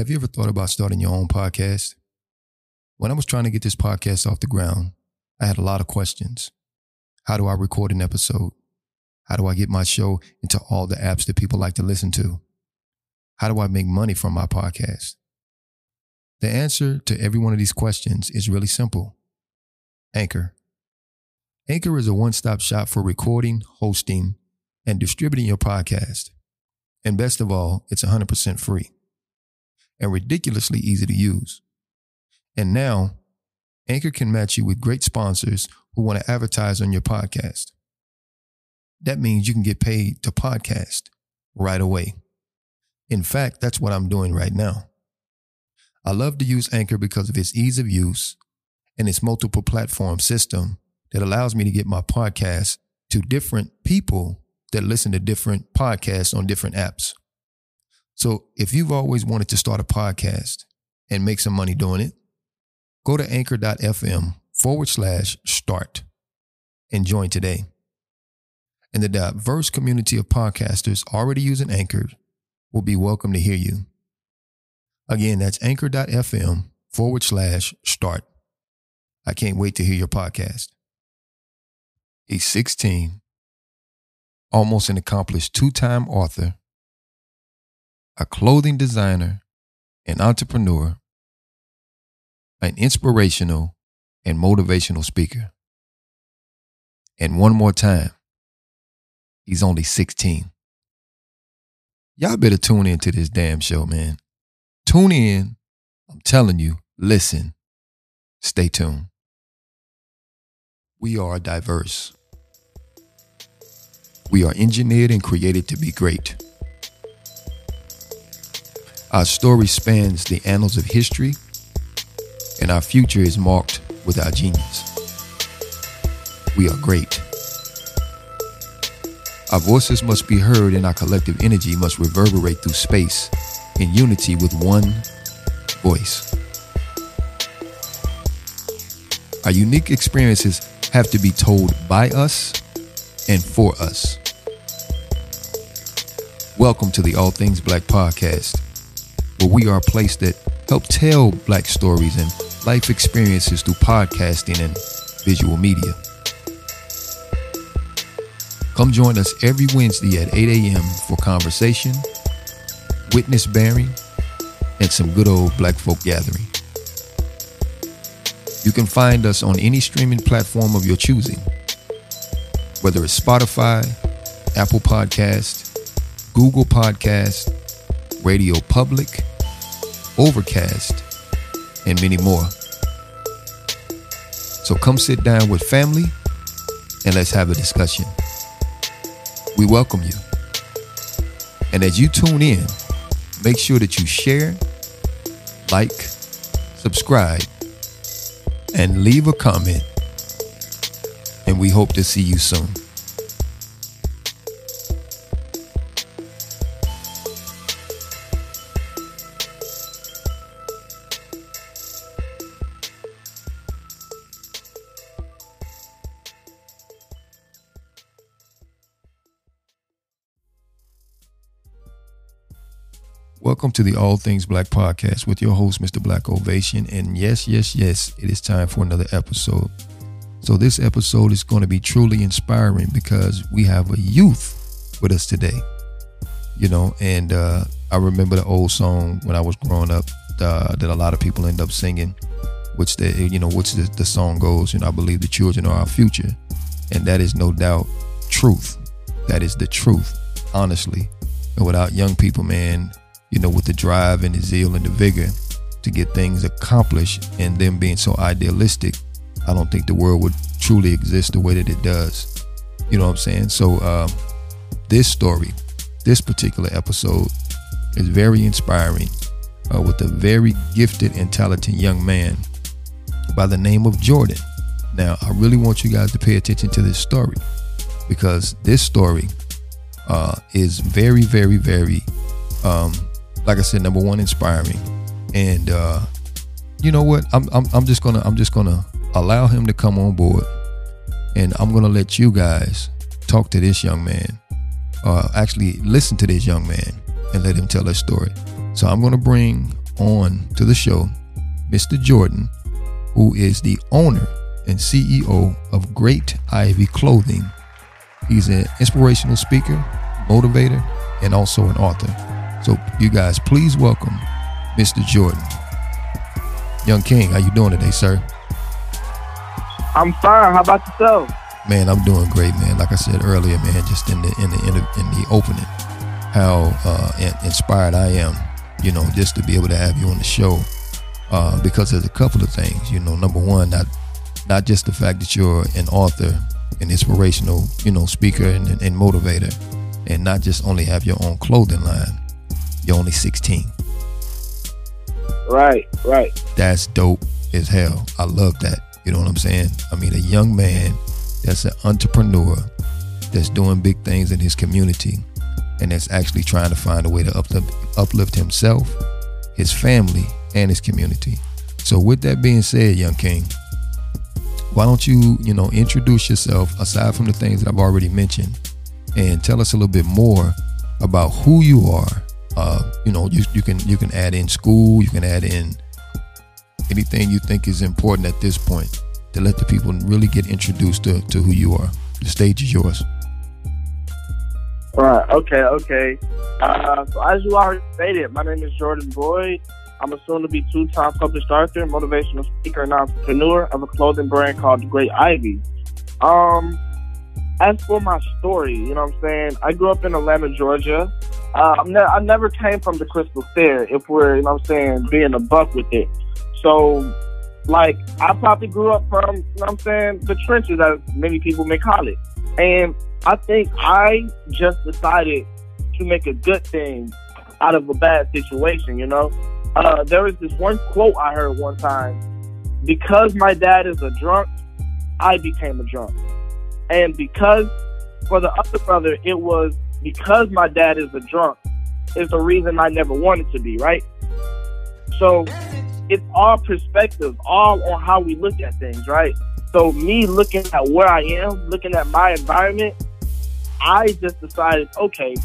Have you ever thought about starting your own podcast? When I was trying to get this podcast off the ground, I had a lot of questions. How do I record an episode? How do I get my show into all the apps that people like to listen to? How do I make money from my podcast? The answer to every one of these questions is really simple Anchor. Anchor is a one stop shop for recording, hosting, and distributing your podcast. And best of all, it's 100% free and ridiculously easy to use. And now, Anchor can match you with great sponsors who want to advertise on your podcast. That means you can get paid to podcast right away. In fact, that's what I'm doing right now. I love to use Anchor because of its ease of use and its multiple platform system that allows me to get my podcast to different people that listen to different podcasts on different apps. So if you've always wanted to start a podcast and make some money doing it, go to anchor.fm forward slash start and join today. And the diverse community of podcasters already using Anchor will be welcome to hear you. Again, that's anchor.fm forward slash start. I can't wait to hear your podcast. He's 16, almost an accomplished two time author a clothing designer, an entrepreneur, an inspirational and motivational speaker. And one more time, he's only 16. Y'all better tune in to this damn show, man. Tune in. I'm telling you, listen, stay tuned. We are diverse. We are engineered and created to be great. Our story spans the annals of history, and our future is marked with our genius. We are great. Our voices must be heard, and our collective energy must reverberate through space in unity with one voice. Our unique experiences have to be told by us and for us. Welcome to the All Things Black podcast where we are a place that help tell black stories and life experiences through podcasting and visual media. Come join us every Wednesday at 8 a.m. for conversation, witness bearing, and some good old black folk gathering. You can find us on any streaming platform of your choosing, whether it's Spotify, Apple Podcast, Google Podcast, Radio Public, Overcast, and many more. So come sit down with family and let's have a discussion. We welcome you. And as you tune in, make sure that you share, like, subscribe, and leave a comment. And we hope to see you soon. Welcome to the All Things Black podcast with your host, Mr. Black Ovation. And yes, yes, yes, it is time for another episode. So, this episode is going to be truly inspiring because we have a youth with us today. You know, and uh, I remember the old song when I was growing up uh, that a lot of people end up singing, which the you know, which the, the song goes, you know, I believe the children are our future, and that is no doubt truth. That is the truth, honestly. And without young people, man, you know, with the drive and the zeal and the vigor to get things accomplished and them being so idealistic, I don't think the world would truly exist the way that it does. You know what I'm saying? So, um, this story, this particular episode, is very inspiring uh, with a very gifted and talented young man by the name of Jordan. Now, I really want you guys to pay attention to this story because this story uh, is very, very, very um, like I said, number one, inspire me. And uh, you know what? I'm, I'm I'm just gonna I'm just gonna allow him to come on board, and I'm gonna let you guys talk to this young man. Uh, actually, listen to this young man and let him tell his story. So I'm gonna bring on to the show Mr. Jordan, who is the owner and CEO of Great Ivy Clothing. He's an inspirational speaker, motivator, and also an author. So you guys, please welcome Mr. Jordan. Young King, how you doing today, sir? I'm fine. How about yourself? Man, I'm doing great, man. Like I said earlier, man, just in the in the in the, in the opening, how uh, inspired I am, you know, just to be able to have you on the show. Uh, because there's a couple of things, you know. Number one, not not just the fact that you're an author, an inspirational, you know, speaker and, and motivator, and not just only have your own clothing line. You're only 16. Right, right. That's dope as hell. I love that. You know what I'm saying? I mean, a young man that's an entrepreneur that's doing big things in his community and that's actually trying to find a way to uplift, uplift himself, his family, and his community. So, with that being said, Young King, why don't you, you know, introduce yourself aside from the things that I've already mentioned and tell us a little bit more about who you are. Uh, you know, you, you can you can add in school, you can add in anything you think is important at this point to let the people really get introduced to, to who you are. The stage is yours. Right. Okay. Okay. Uh, so as you already stated, my name is Jordan Boyd. I'm a soon-to-be two-time published author, motivational speaker, and entrepreneur of a clothing brand called Great Ivy. Um, as for my story, you know what I'm saying? I grew up in Atlanta, Georgia. Uh, ne- i never came from the Crystal Fair, if we're, you know what I'm saying, being a buck with it. So, like, I probably grew up from, you know what I'm saying, the trenches, as many people may call it. And I think I just decided to make a good thing out of a bad situation, you know? Uh, there was this one quote I heard one time because my dad is a drunk, I became a drunk. And because for the other brother, it was because my dad is a drunk, is the reason I never wanted to be, right? So it's all perspective, all on how we look at things, right? So me looking at where I am, looking at my environment, I just decided, okay,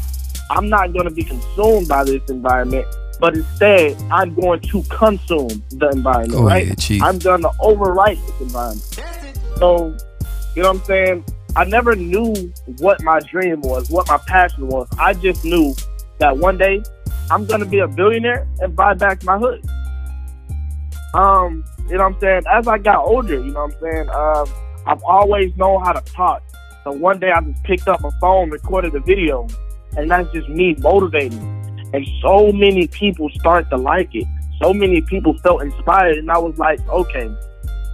I'm not going to be consumed by this environment, but instead I'm going to consume the environment, Go right? Ahead, I'm going to overwrite this environment. So, you know what I'm saying? I never knew what my dream was, what my passion was. I just knew that one day I'm to be a billionaire and buy back my hood. Um, you know what I'm saying? As I got older, you know what I'm saying? Uh, I've always known how to talk. So one day I just picked up my phone, recorded a video, and that's just me motivating. And so many people start to like it. So many people felt inspired, and I was like, okay,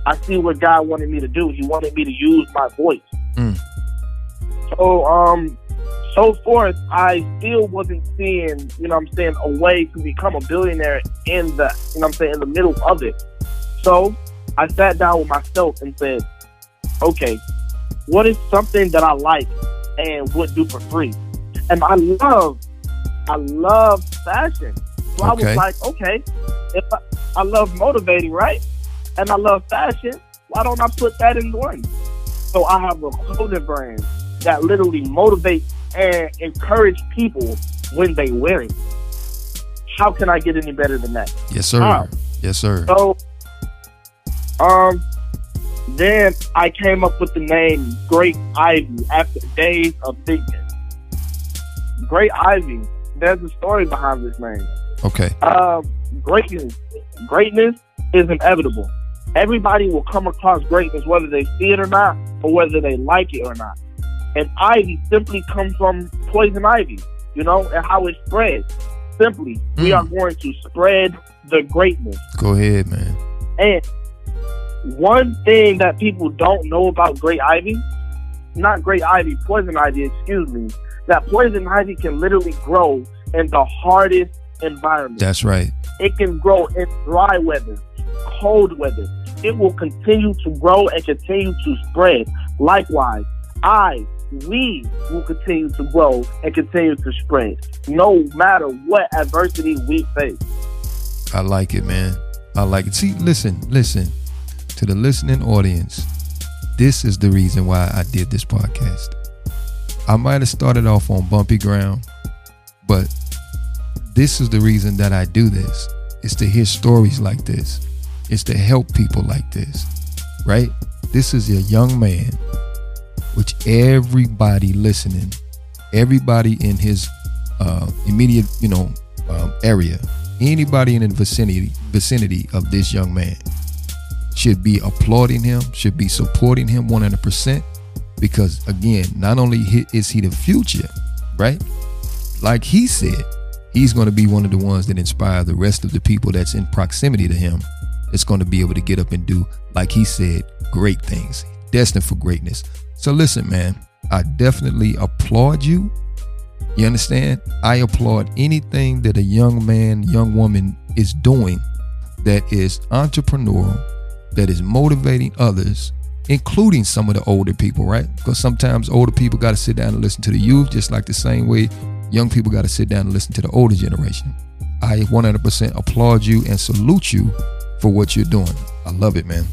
I see what God wanted me to do. He wanted me to use my voice. Mm. So, um, so forth, I still wasn't seeing, you know I'm saying, a way to become a billionaire in the, you know I'm saying, in the middle of it. So I sat down with myself and said, okay, what is something that I like and would do for free? And I love, I love fashion. So okay. I was like, okay, if I, I love motivating, right? And I love fashion, why don't I put that in one? So I have a clothing brand that literally motivates and encourage people when they wear it. How can I get any better than that? Yes, sir. Yes, sir. So, um, then I came up with the name Great Ivy after days of thinking. Great Ivy. There's a story behind this name. Okay. Um, greatness. Greatness is inevitable. Everybody will come across greatness whether they see it or not, or whether they like it or not. And ivy simply comes from poison ivy, you know, and how it spreads. Simply, mm. we hmm. are going to spread the greatness. Go ahead, man. And one thing that people don't know about great ivy, not great ivy, poison ivy, excuse me, that poison ivy can literally grow in the hardest environment. That's right. It can grow in dry weather, cold weather. It will continue to grow and continue to spread. Likewise, I, we will continue to grow and continue to spread, no matter what adversity we face. I like it, man. I like it. See, listen, listen to the listening audience. This is the reason why I did this podcast. I might have started off on bumpy ground, but this is the reason that I do this. It's to hear stories like this. It's to help people like this, right? This is a young man, which everybody listening, everybody in his uh, immediate, you know, um, area, anybody in the vicinity vicinity of this young man should be applauding him, should be supporting him 100%. Because again, not only is he the future, right? Like he said, he's going to be one of the ones that inspire the rest of the people that's in proximity to him. It's going to be able to get up and do, like he said, great things, destined for greatness. So listen, man, I definitely applaud you. You understand? I applaud anything that a young man, young woman is doing that is entrepreneurial, that is motivating others, including some of the older people, right? Because sometimes older people got to sit down and listen to the youth, just like the same way young people got to sit down and listen to the older generation. I 100% applaud you and salute you for what you're doing. I love it, man.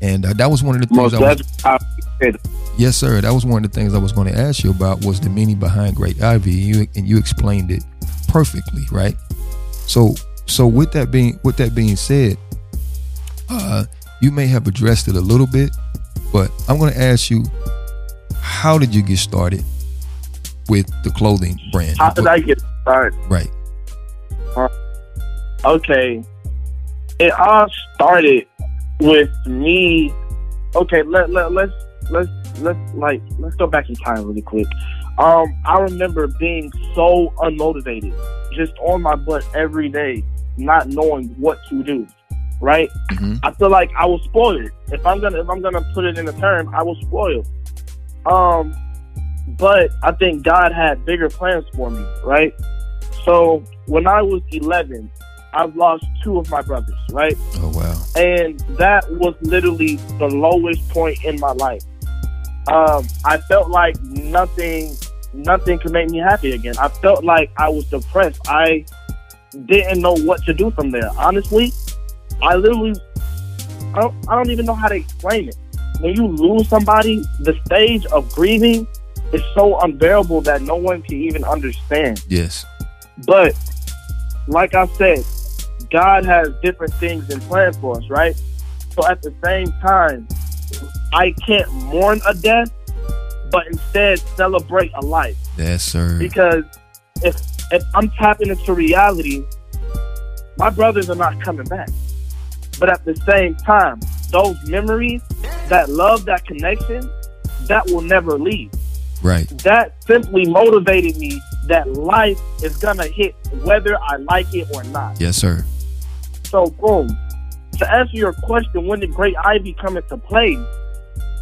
And uh, that was one of the things Most I was. Yes, sir. That was one of the things I was going to ask you about was the meaning behind Great Ivy, you, and you explained it perfectly, right? So, so with that being with that being said, uh, you may have addressed it a little bit, but I'm going to ask you, how did you get started with the clothing brand? How did I get started? Right. Uh, okay. It all started with me. Okay, let, let let's let's let's like let's go back in time really quick. Um, I remember being so unmotivated, just on my butt every day, not knowing what to do right? Mm-hmm. I feel like I was spoiled. If I'm gonna if I'm gonna put it in a term, I was spoiled. Um, but I think God had bigger plans for me, right? So when I was 11, I've lost two of my brothers, right? Oh wow! And that was literally the lowest point in my life. Um, I felt like nothing, nothing could make me happy again. I felt like I was depressed. I didn't know what to do from there. Honestly, I literally, I don't, I don't even know how to explain it. When you lose somebody, the stage of grieving is so unbearable that no one can even understand. Yes. But like I said, God has different things in plan for us, right? So at the same time, I can't mourn a death, but instead celebrate a life. Yes, sir. Because if if I'm tapping into reality, my brothers are not coming back. But at the same time, those memories, that love, that connection, that will never leave. Right. That simply motivated me that life is gonna hit whether I like it or not. Yes, sir. So boom. To answer your question, when did Great Ivy come into play?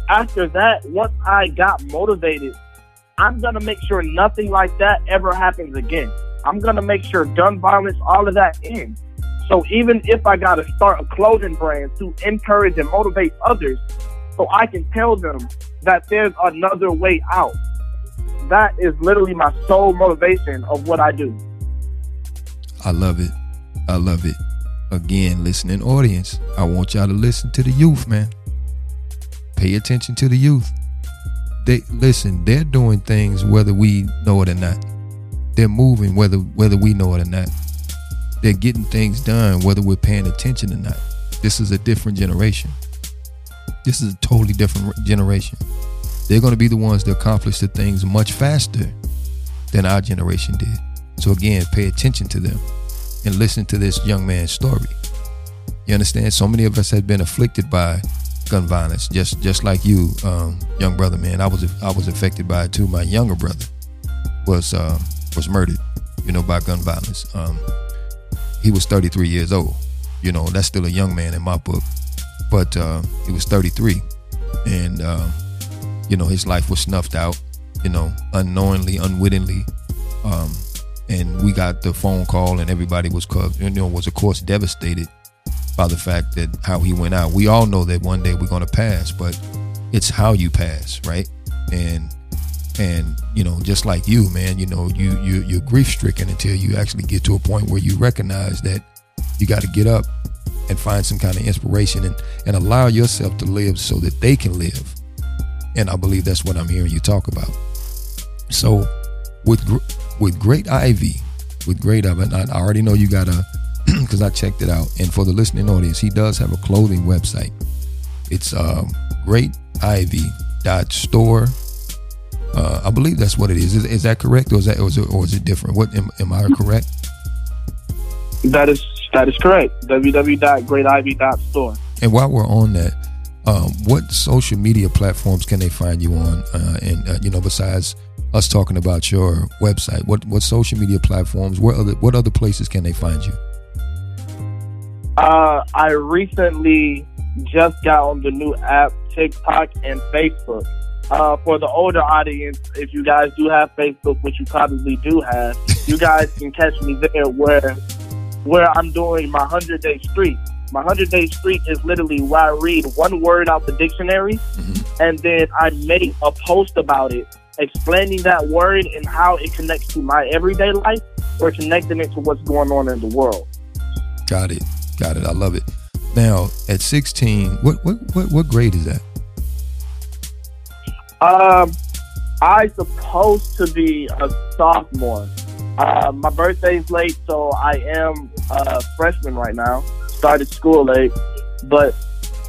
After that, once I got motivated, I'm gonna make sure nothing like that ever happens again. I'm gonna make sure gun violence, all of that ends. So even if I got to start a clothing brand to encourage and motivate others, so I can tell them that there's another way out. That is literally my sole motivation of what I do. I love it. I love it. Again, listening audience, I want y'all to listen to the youth, man. Pay attention to the youth. They listen, they're doing things whether we know it or not. They're moving whether whether we know it or not they're getting things done whether we're paying attention or not. This is a different generation. This is a totally different generation. They're going to be the ones that accomplish the things much faster than our generation did. So again, pay attention to them and listen to this young man's story. You understand? So many of us have been afflicted by gun violence, just just like you, um, young brother, man. I was I was affected by it too. My younger brother was uh, was murdered, you know, by gun violence. Um, he was 33 years old. You know, that's still a young man in my book. But uh, he was 33. And, uh, you know, his life was snuffed out, you know, unknowingly, unwittingly. Um, and we got the phone call, and everybody was, you know, was of course devastated by the fact that how he went out. We all know that one day we're going to pass, but it's how you pass, right? And and you know just like you man you know you, you you're grief stricken until you actually get to a point where you recognize that you got to get up and find some kind of inspiration and and allow yourself to live so that they can live and i believe that's what i'm hearing you talk about so with with great ivy with great ivy i already know you got a because I checked it out. And for the listening audience, he does have a clothing website. It's um, greativy.store. Uh, I believe that's what it is. is. Is that correct, or is that, or is it, or is it different? What am, am I correct? That is that is correct. www.greativy.store. And while we're on that, um, what social media platforms can they find you on? Uh, and uh, you know, besides us talking about your website, what what social media platforms? What other what other places can they find you? Uh, I recently just got on the new app TikTok and Facebook. Uh, for the older audience, if you guys do have Facebook, which you probably do have, you guys can catch me there where where I'm doing my hundred day streak. My hundred day streak is literally where I read one word out the dictionary, mm-hmm. and then I make a post about it, explaining that word and how it connects to my everyday life or connecting it to what's going on in the world. Got it. Got it. I love it. Now, at 16, what what what, what grade is that? Um, I supposed to be a sophomore. Uh, my birthday's late, so I am a freshman right now. Started school late, but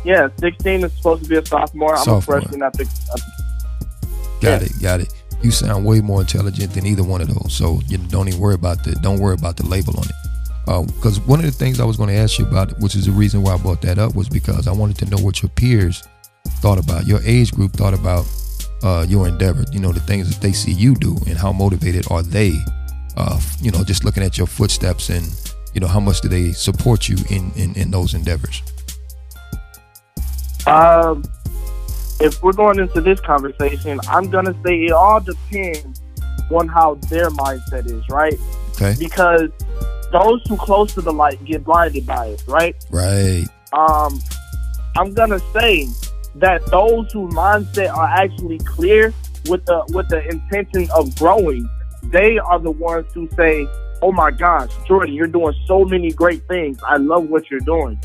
yeah, 16 is supposed to be a sophomore. I'm sophomore. a freshman at the. At got yeah. it. Got it. You sound way more intelligent than either one of those. So you don't even worry about the don't worry about the label on it. Because uh, one of the things I was going to ask you about, which is the reason why I brought that up, was because I wanted to know what your peers thought about, your age group thought about uh, your endeavor. You know, the things that they see you do, and how motivated are they? Uh, you know, just looking at your footsteps, and you know, how much do they support you in in, in those endeavors? Um, if we're going into this conversation, I'm gonna say it all depends on how their mindset is, right? Okay. Because those who close to the light get blinded by it, right? Right. Um, I'm gonna say that those who mindset are actually clear with the with the intention of growing, they are the ones who say, "Oh my gosh, Jordan, you're doing so many great things. I love what you're doing."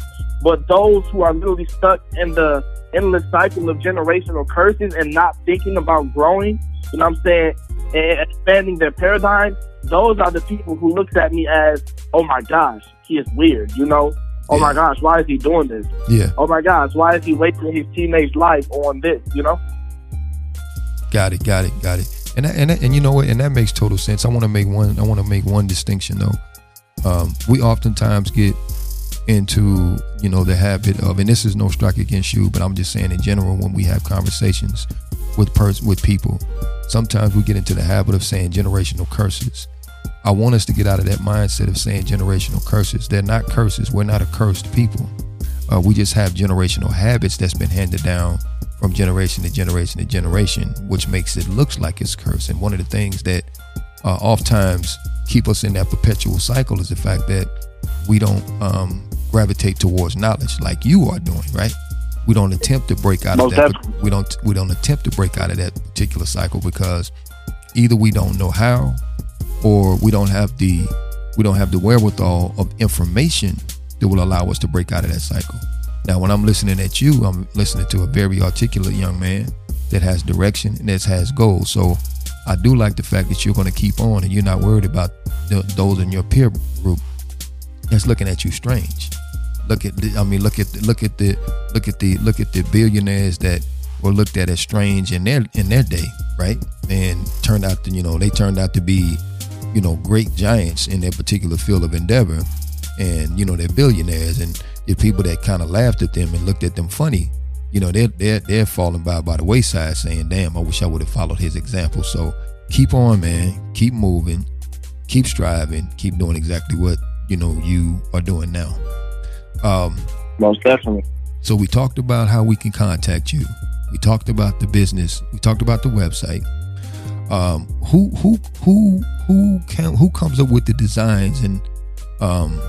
But those who are literally stuck in the endless cycle of generational curses and not thinking about growing, you know what I'm saying, and expanding their paradigm, those are the people who looks at me as, "Oh my gosh, he is weird," you know. Oh yeah. my gosh, why is he doing this? Yeah. Oh my gosh, why is he wasting his teenage life on this? You know. Got it. Got it. Got it. And and and you know what? And that makes total sense. I want to make one. I want to make one distinction though. Um, we oftentimes get into you know the habit of, and this is no strike against you, but I'm just saying in general when we have conversations with pers- with people, sometimes we get into the habit of saying generational curses I want us to get out of that mindset of saying generational curses. They're not curses. We're not accursed people. Uh, we just have generational habits that's been handed down from generation to generation to generation, which makes it looks like it's cursed. And one of the things that uh, oftentimes keep us in that perpetual cycle is the fact that we don't um, gravitate towards knowledge like you are doing, right? We don't attempt to break out of that. Definitely. We don't. We don't attempt to break out of that particular cycle because either we don't know how or we don't have the we don't have the wherewithal of information that will allow us to break out of that cycle. Now, when I'm listening at you, I'm listening to a very articulate young man that has direction and that has goals. So I do like the fact that you're going to keep on and you're not worried about the, those in your peer group that's looking at you strange. Look at the, I mean, look at the, look at the look at the look at the billionaires that were looked at as strange in their in their day, right? And turned out to you know they turned out to be you know, great giants in their particular field of endeavor. And, you know, they're billionaires and the people that kind of laughed at them and looked at them funny, you know, they're, they're, they're falling by by the wayside saying, damn, I wish I would have followed his example. So keep on, man. Keep moving. Keep striving. Keep doing exactly what, you know, you are doing now. Um, Most definitely. So we talked about how we can contact you. We talked about the business. We talked about the website um, who who who who can who comes up with the designs and um,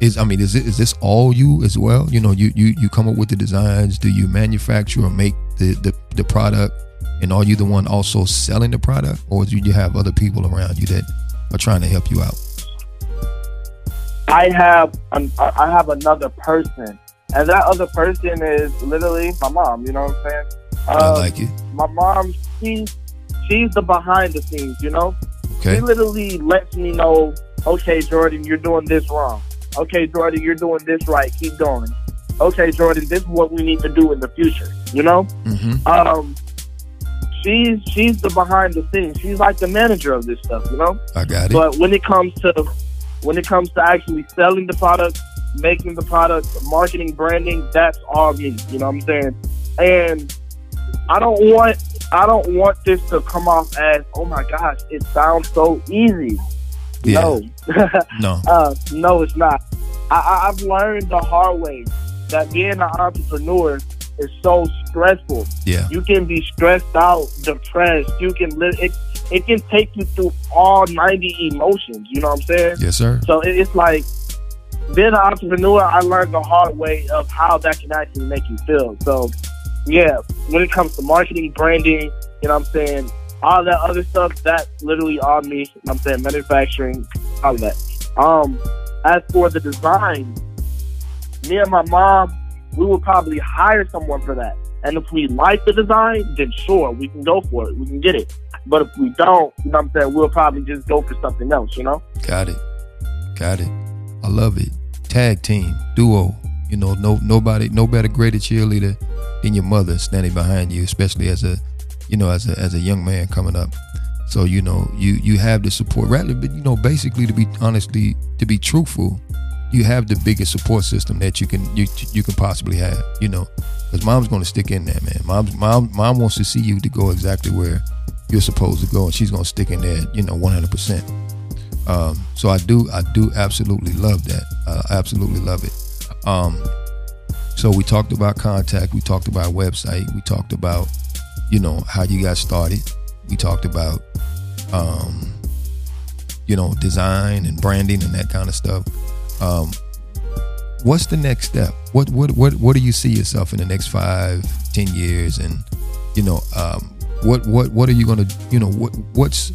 is I mean is it is this all you as well? You know, you you you come up with the designs. Do you manufacture or make the the, the product? And are you the one also selling the product, or do you have other people around you that are trying to help you out? I have an, I have another person, and that other person is literally my mom. You know what I'm saying? I um, like it. My mom, she she's the behind the scenes, you know? Okay. She literally lets me know, okay, Jordan, you're doing this wrong. Okay, Jordan, you're doing this right. Keep going. Okay, Jordan, this is what we need to do in the future. You know, Mm-hmm. um, she's she's the behind the scenes. She's like the manager of this stuff. You know. I got it. But when it comes to when it comes to actually selling the product, making the product, marketing, branding, that's all me. You know what I'm saying? And I don't want I don't want this to come off as oh my gosh, it sounds so easy. Yeah. No, No. uh, no, it's not. I, I, I've learned the hard way that being an entrepreneur is so stressful. Yeah. You can be stressed out, depressed. You can live it. It can take you through all ninety emotions. You know what I'm saying? Yes, sir. So it, it's like being an entrepreneur. I learned the hard way of how that can actually make you feel. So yeah, when it comes to marketing, branding, you know what I'm saying, all that other stuff, that's literally on me. I'm saying manufacturing, all that. Um, as for the design, me and my mom, we will probably hire someone for that. And if we like the design, then sure, we can go for it. We can get it. But if we don't, you know I'm saying, we'll probably just go for something else, you know? Got it. Got it. I love it. Tag team, duo. You know, no nobody, no better greater cheerleader than your mother standing behind you, especially as a, you know, as a as a young man coming up. So you know, you you have the support. Rather, but you know, basically to be honestly, to be truthful, you have the biggest support system that you can you you can possibly have. You know, because mom's going to stick in there, man. Mom mom mom wants to see you to go exactly where you're supposed to go, and she's going to stick in there. You know, 100 percent. Um, so I do, I do absolutely love that. Uh, absolutely love it. Um, so we talked about contact. We talked about website. We talked about, you know, how you got started. We talked about, um, you know, design and branding and that kind of stuff. Um, what's the next step? What, what, what, what do you see yourself in the next five, ten years? And, you know, um, what, what, what are you going to, you know, what, what's,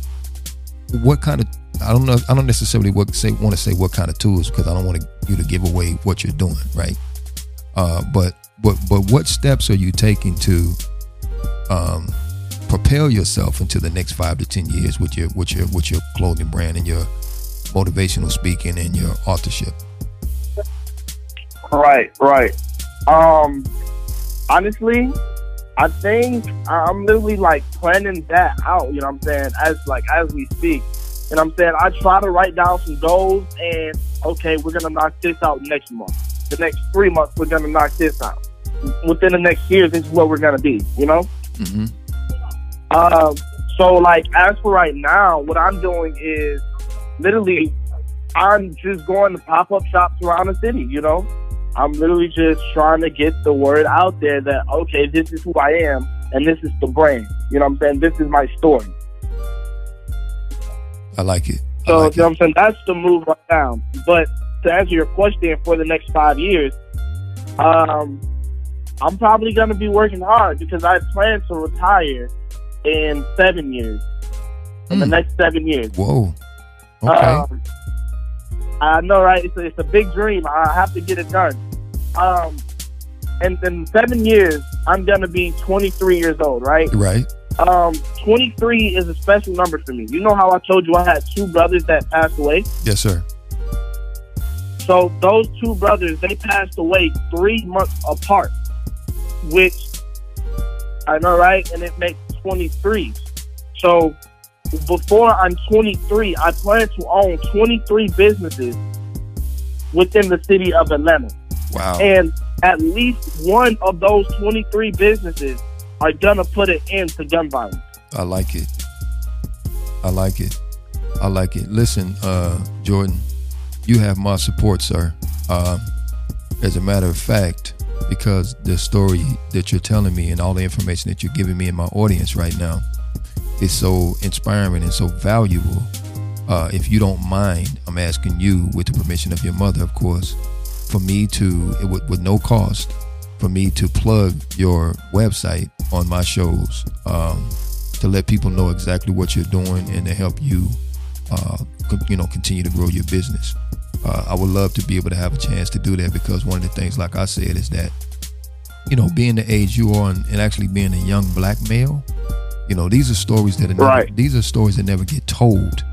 what kind of I don't know. I don't necessarily want to say what kind of tools because I don't want you to give away what you're doing, right? Uh, but but but what steps are you taking to um, propel yourself into the next five to ten years with your with your with your clothing brand and your motivational speaking and your authorship? Right, right. Um, honestly, I think I'm literally like planning that out. You know what I'm saying? As like as we speak, what I'm saying? I try to write down some goals and okay, we're gonna knock this out next month. The next three months, we're gonna knock this out. Within the next year, this is what we're gonna be. You know? Mm-hmm. Um, so like as for right now, what I'm doing is literally I'm just going to pop up shops around the city, you know? I'm literally just trying to get the word out there that okay, this is who I am and this is the brand. You know what I'm saying? This is my story. I like it. I So like you know it. what I'm saying? That's the move right now. But to answer your question for the next five years, um, I'm probably gonna be working hard because I plan to retire in seven years. In the Hmm. next seven years. Whoa. Okay. Um, I know, right? It's a, it's a big dream. I have to get it done. Um, and in seven years, I'm gonna be 23 years old, right? right. Um, 23 is a special number for me. You know how I told you I had two brothers that passed away? Yes, sir. So those two brothers, they passed away three months apart, which I know, right? And it makes 23. So before I'm 23, I plan to own 23 businesses within the city of Atlanta. Wow. And at least one of those 23 businesses are gonna put an end to gun violence. I like it. I like it. I like it. Listen, uh, Jordan, you have my support, sir. Uh, as a matter of fact, because the story that you're telling me and all the information that you're giving me in my audience right now is so inspiring and so valuable. Uh, if you don't mind, I'm asking you, with the permission of your mother, of course, for me to, with no cost, for me to plug your website on my shows um, to let people know exactly what you're doing and to help you, uh, co- you know, continue to grow your business. Uh, I would love to be able to have a chance to do that because one of the things, like I said, is that, you know, being the age you are and, and actually being a young black male, you know, these are stories that are never, Right. these are stories that never get told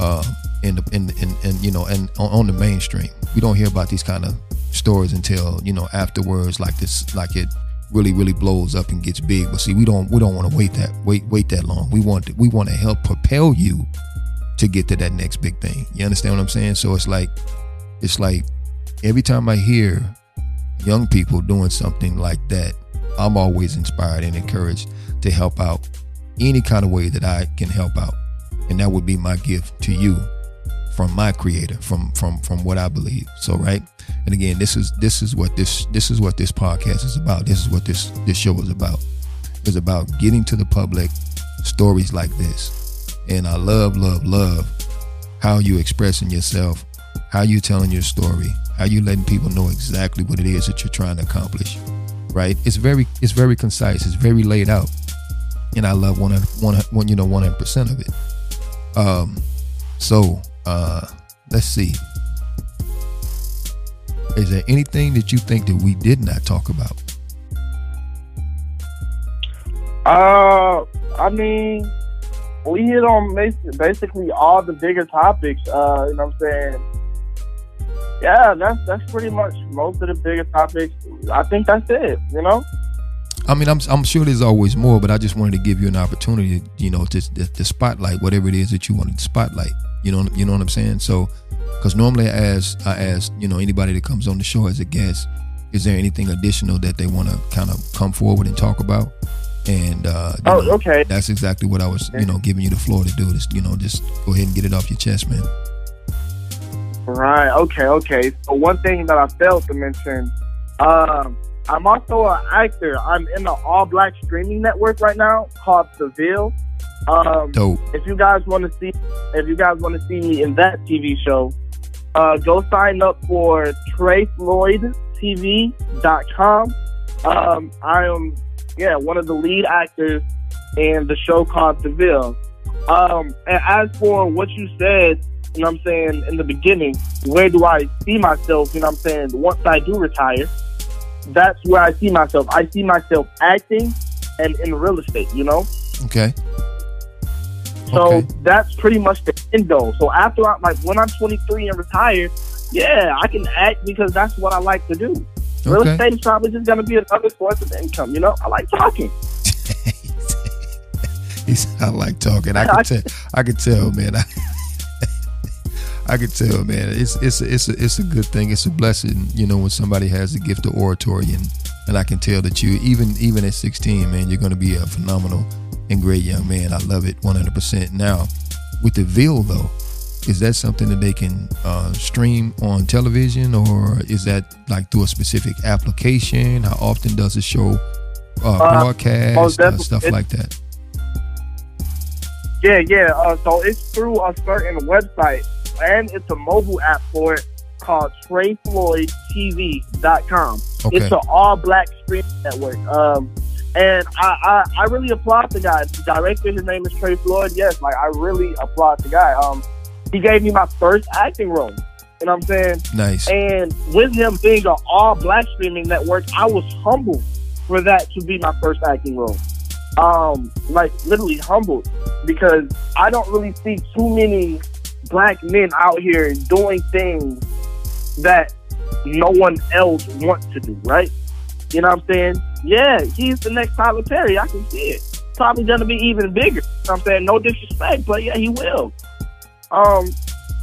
um, in the in in, in you know and on, on the mainstream. We don't hear about these kind of stories until you know afterwards, like this, like it really really blows up and gets big. But see, we don't we don't want to wait that wait wait that long. We want to, we want to help propel you to get to that next big thing. You understand what I'm saying? So it's like it's like every time I hear young people doing something like that, I'm always inspired and encouraged to help out any kind of way that I can help out. And that would be my gift to you from my creator, from from from what I believe. So right? And again, this is this is what this this is what this podcast is about. This is what this this show is about. It's about getting to the public stories like this. And I love, love, love how you expressing yourself, how you telling your story, how you letting people know exactly what it is that you're trying to accomplish. Right? It's very it's very concise. It's very laid out. And I love one one, one you know 100% of it. Um so uh let's see. Is there anything that you think that we did not talk about? Uh, I mean, we hit on basically all the bigger topics. Uh, you know what I'm saying? Yeah, that's that's pretty much most of the bigger topics. I think that's it. You know. I mean, I'm I'm sure there's always more, but I just wanted to give you an opportunity, you know, to to, to spotlight whatever it is that you wanted to spotlight. You know, you know what I'm saying. So, because normally I ask I ask you know anybody that comes on the show as a guest, is there anything additional that they want to kind of come forward and talk about? And uh, oh, know, okay, that's exactly what I was you know giving you the floor to do. This you know just go ahead and get it off your chest, man. Right. Okay. Okay. So one thing that I failed to mention, um, I'm also an actor. I'm in the all black streaming network right now called Seville. Um, Dope. If you guys want to see, if you guys want to see me in that TV show, uh, go sign up for TreyFloydTV.com. Um, I am, yeah, one of the lead actors in the show called Deville. Um, and as for what you said, you know what I'm saying, in the beginning, where do I see myself, you know what I'm saying, once I do retire, that's where I see myself. I see myself acting and in real estate, you know? Okay. So okay. that's pretty much the end goal. So after I like when I'm 23 and retired, yeah, I can act because that's what I like to do. Real okay. estate is probably just gonna be another source of income. You know, I like talking. he said, "I like talking." I can tell. I can tell, man. I, I can tell, man. It's it's a, it's a it's a good thing. It's a blessing, you know, when somebody has the gift of oratory, and and I can tell that you even even at 16, man, you're going to be a phenomenal and great young man. I love it 100%. Now, with the Ville though, is that something that they can uh, stream on television, or is that like through a specific application? How often does it show uh, uh broadcast uh, stuff like that? Yeah, yeah. Uh, so it's through a certain website, and it's a mobile app for it called TreyFloydTV.com. Okay. It's an all black streaming network. Um, and I, I, I really applaud the guy. The director, his name is Trey Floyd. Yes, like I really applaud the guy. Um, he gave me my first acting role. You know what I'm saying? Nice. And with him being an all black streaming network, I was humbled for that to be my first acting role. Um, like literally humbled because I don't really see too many black men out here doing things that no one else wants to do, right? You know what I'm saying? Yeah, he's the next Tyler Perry. I can see it. Probably gonna be even bigger. You know I'm saying no disrespect, but yeah, he will. Um,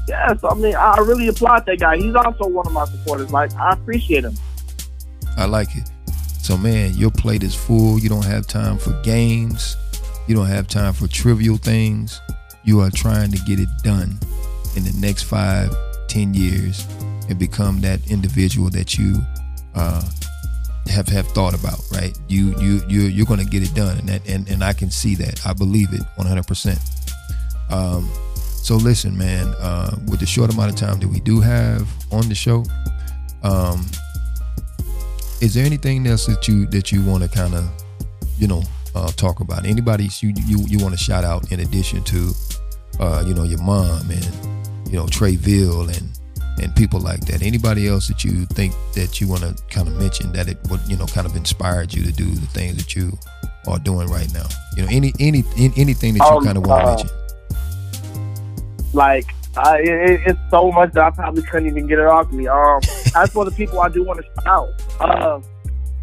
yeah. So I mean, I really applaud that guy. He's also one of my supporters. Like I appreciate him. I like it. So man, your plate is full. You don't have time for games. You don't have time for trivial things. You are trying to get it done in the next five, ten years, and become that individual that you uh, have have thought about, right? You you you you're going to get it done, and that and, and I can see that. I believe it 100. percent Um, so listen, man. Uh, with the short amount of time that we do have on the show, um, is there anything else that you that you want to kind of, you know, uh, talk about? Anybody you you you want to shout out in addition to, uh, you know, your mom and you know Treyville and and people like that. Anybody else that you think that you want to kind of mention that it would you know kind of inspired you to do the things that you are doing right now? You know, any any anything that you um, kind of want to uh, mention. Like Uh, it, it's so much that I probably couldn't even get it off me. Um, as for the people I do want to shout out, uh,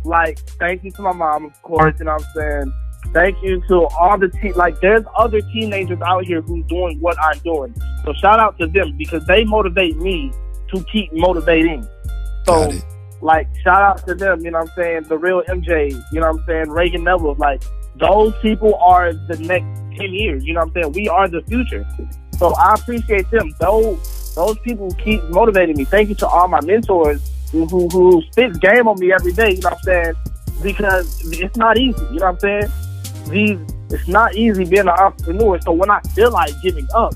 like thank you to my mom, of course. You know what I'm saying? Thank you to all the te- like. There's other teenagers out here who's doing what I'm doing. So shout out to them because they motivate me to keep motivating. So like shout out to them. You know what I'm saying? The real MJ. You know what I'm saying? Reagan Neville. Like those people are the next ten years. You know what I'm saying? We are the future. So I appreciate them. Those those people keep motivating me. Thank you to all my mentors who who, who spits game on me every day. You know what I'm saying? Because it's not easy. You know what I'm saying? These it's not easy being an entrepreneur. So when I feel like giving up,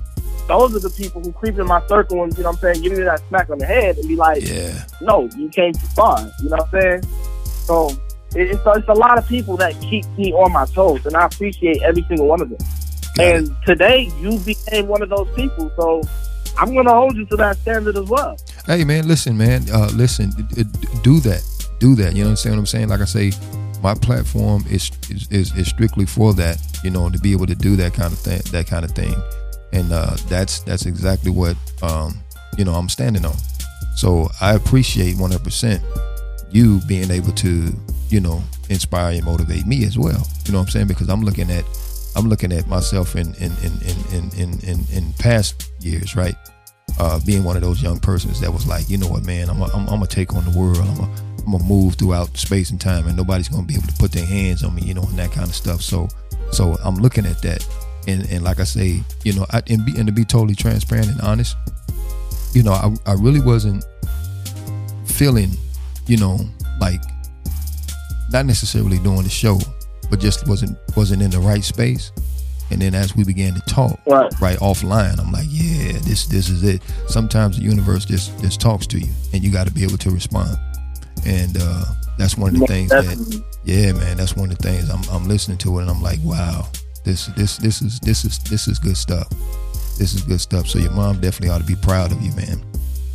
those are the people who creep in my circle and you know what I'm saying, give me that smack on the head and be like, yeah. no, you came too far. You know what I'm saying? So it's, it's a lot of people that keep me on my toes, and I appreciate every single one of them. Got and it. today, you became one of those people. So I'm going to hold you to that standard as well. Hey, man, listen, man. Uh, listen, do that. Do that. You know what I'm saying? Like I say, my platform is, is, is, is strictly for that, you know, to be able to do that kind of thing, that kind of thing. And uh, that's that's exactly what um, you know I'm standing on. So I appreciate 100% you being able to, you know, inspire and motivate me as well. You know what I'm saying? Because I'm looking at I'm looking at myself in in in in in in, in past years, right? Uh, being one of those young persons that was like, you know what, man, I'm a, I'm, I'm gonna take on the world. I'm gonna, I'm gonna move throughout space and time, and nobody's gonna be able to put their hands on me, you know, and that kind of stuff. So, so I'm looking at that, and and like I say, you know, I, and be and to be totally transparent and honest, you know, I I really wasn't feeling, you know, like not necessarily doing the show but just wasn't wasn't in the right space. And then as we began to talk, right, right offline, I'm like, yeah, this this is it. Sometimes the universe just just talks to you, and you got to be able to respond. And uh, that's one of the things that, yeah, man, that's one of the things I'm I'm listening to it, and I'm like, wow, this this this is this is this is good stuff. This is good stuff. So your mom definitely ought to be proud of you, man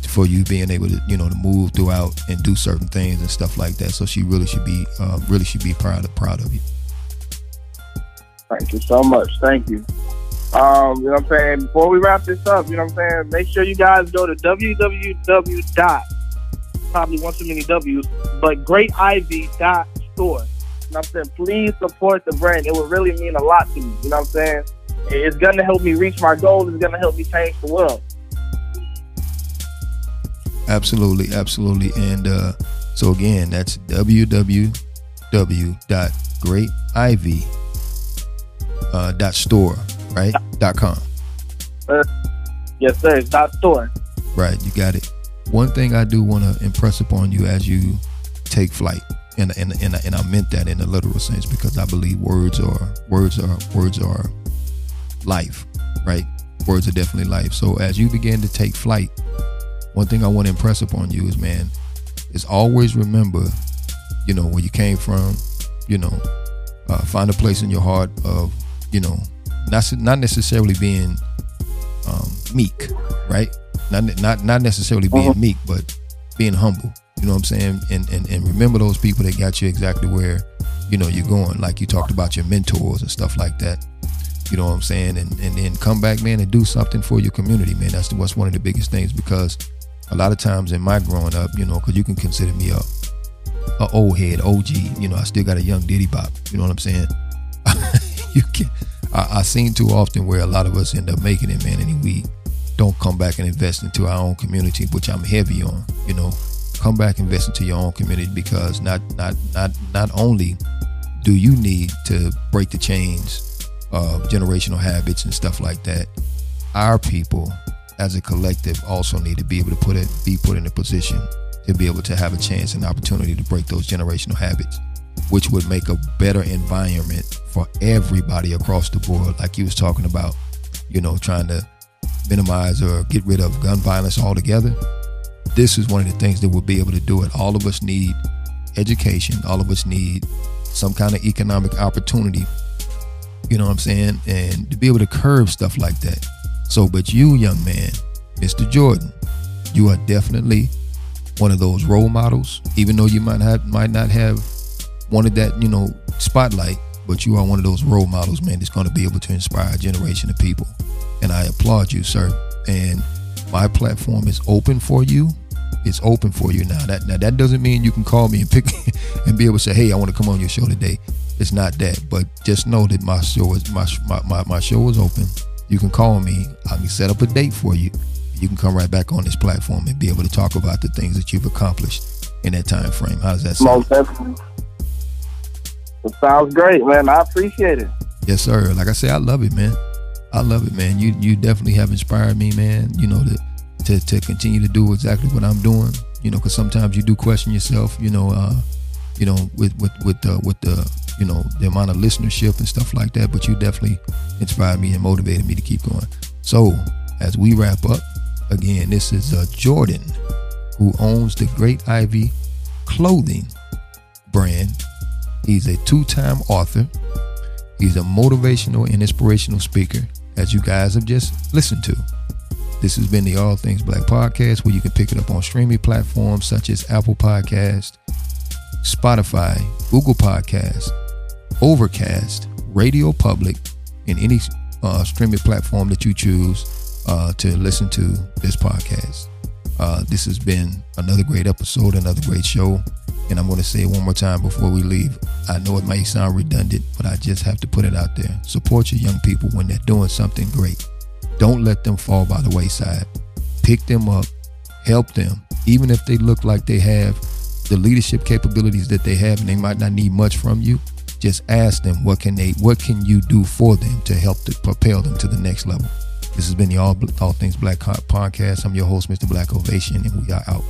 for you being able to you know to move throughout and do certain things and stuff like that so she really should be uh, really should be proud of proud of you Thank you so much. Thank you. Um, you know what I'm saying? Before we wrap this up, you know what I'm saying? Make sure you guys go to www. dot probably one too many W's, but dot store. You know what I'm saying? Please support the brand. It would really mean a lot to me. You know what I'm saying? It's gonna help me reach my goals. It's gonna help me change the world. Absolutely, absolutely. And uh, so again, that's www. Dot uh, dot store, right? Dot com. Uh, yes, sir. Dot store. Right, you got it. One thing I do want to impress upon you as you take flight, and and, and and I meant that in a literal sense because I believe words are words are words are life, right? Words are definitely life. So as you begin to take flight, one thing I want to impress upon you is, man, is always remember, you know, where you came from. You know, uh, find a place in your heart of you know, not not necessarily being um, meek, right? Not not not necessarily being uh-huh. meek, but being humble. You know what I'm saying? And, and and remember those people that got you exactly where you know you're going. Like you talked about your mentors and stuff like that. You know what I'm saying? And and then come back, man, and do something for your community, man. That's what's one of the biggest things because a lot of times in my growing up, you know, because you can consider me a a old head, OG. You know, I still got a young Diddy Bop. You know what I'm saying? you can I, I seen too often where a lot of us end up making it, man, and we don't come back and invest into our own community, which I'm heavy on. You know, come back and invest into your own community because not not not not only do you need to break the chains of generational habits and stuff like that, our people as a collective also need to be able to put it be put in a position to be able to have a chance and opportunity to break those generational habits which would make a better environment for everybody across the board, like you was talking about, you know, trying to minimize or get rid of gun violence altogether. This is one of the things that we'll be able to do it. All of us need education. All of us need some kind of economic opportunity. You know what I'm saying? And to be able to curb stuff like that. So, but you, young man, Mr. Jordan, you are definitely one of those role models. Even though you might have might not have wanted that, you know, spotlight, but you are one of those role models, man, that's going to be able to inspire a generation of people. And I applaud you, sir. And my platform is open for you, it's open for you now. That now that doesn't mean you can call me and pick and be able to say, "Hey, I want to come on your show today." It's not that, but just know that my show is my my my, my show is open. You can call me. I can set up a date for you. You can come right back on this platform and be able to talk about the things that you've accomplished in that time frame. How does that sound? Most definitely. It sounds great, man. I appreciate it. Yes, sir. Like I say, I love it, man. I love it, man. You you definitely have inspired me, man. You know to to, to continue to do exactly what I'm doing. You know, because sometimes you do question yourself. You know, uh, you know, with with with the with the you know the amount of listenership and stuff like that. But you definitely inspired me and motivated me to keep going. So as we wrap up, again, this is uh, Jordan, who owns the Great Ivy Clothing brand. He's a two-time author. He's a motivational and inspirational speaker, as you guys have just listened to. This has been the All Things Black podcast, where you can pick it up on streaming platforms such as Apple Podcast, Spotify, Google Podcast, Overcast, Radio Public, and any uh, streaming platform that you choose uh, to listen to this podcast. Uh, this has been another great episode, another great show. And I'm going to say it one more time before we leave. I know it may sound redundant, but I just have to put it out there. Support your young people when they're doing something great. Don't let them fall by the wayside. Pick them up, help them, even if they look like they have the leadership capabilities that they have and they might not need much from you. Just ask them what can they what can you do for them to help to propel them to the next level. This has been the All, All Things Black podcast. I'm your host, Mr. Black Ovation, and we are out.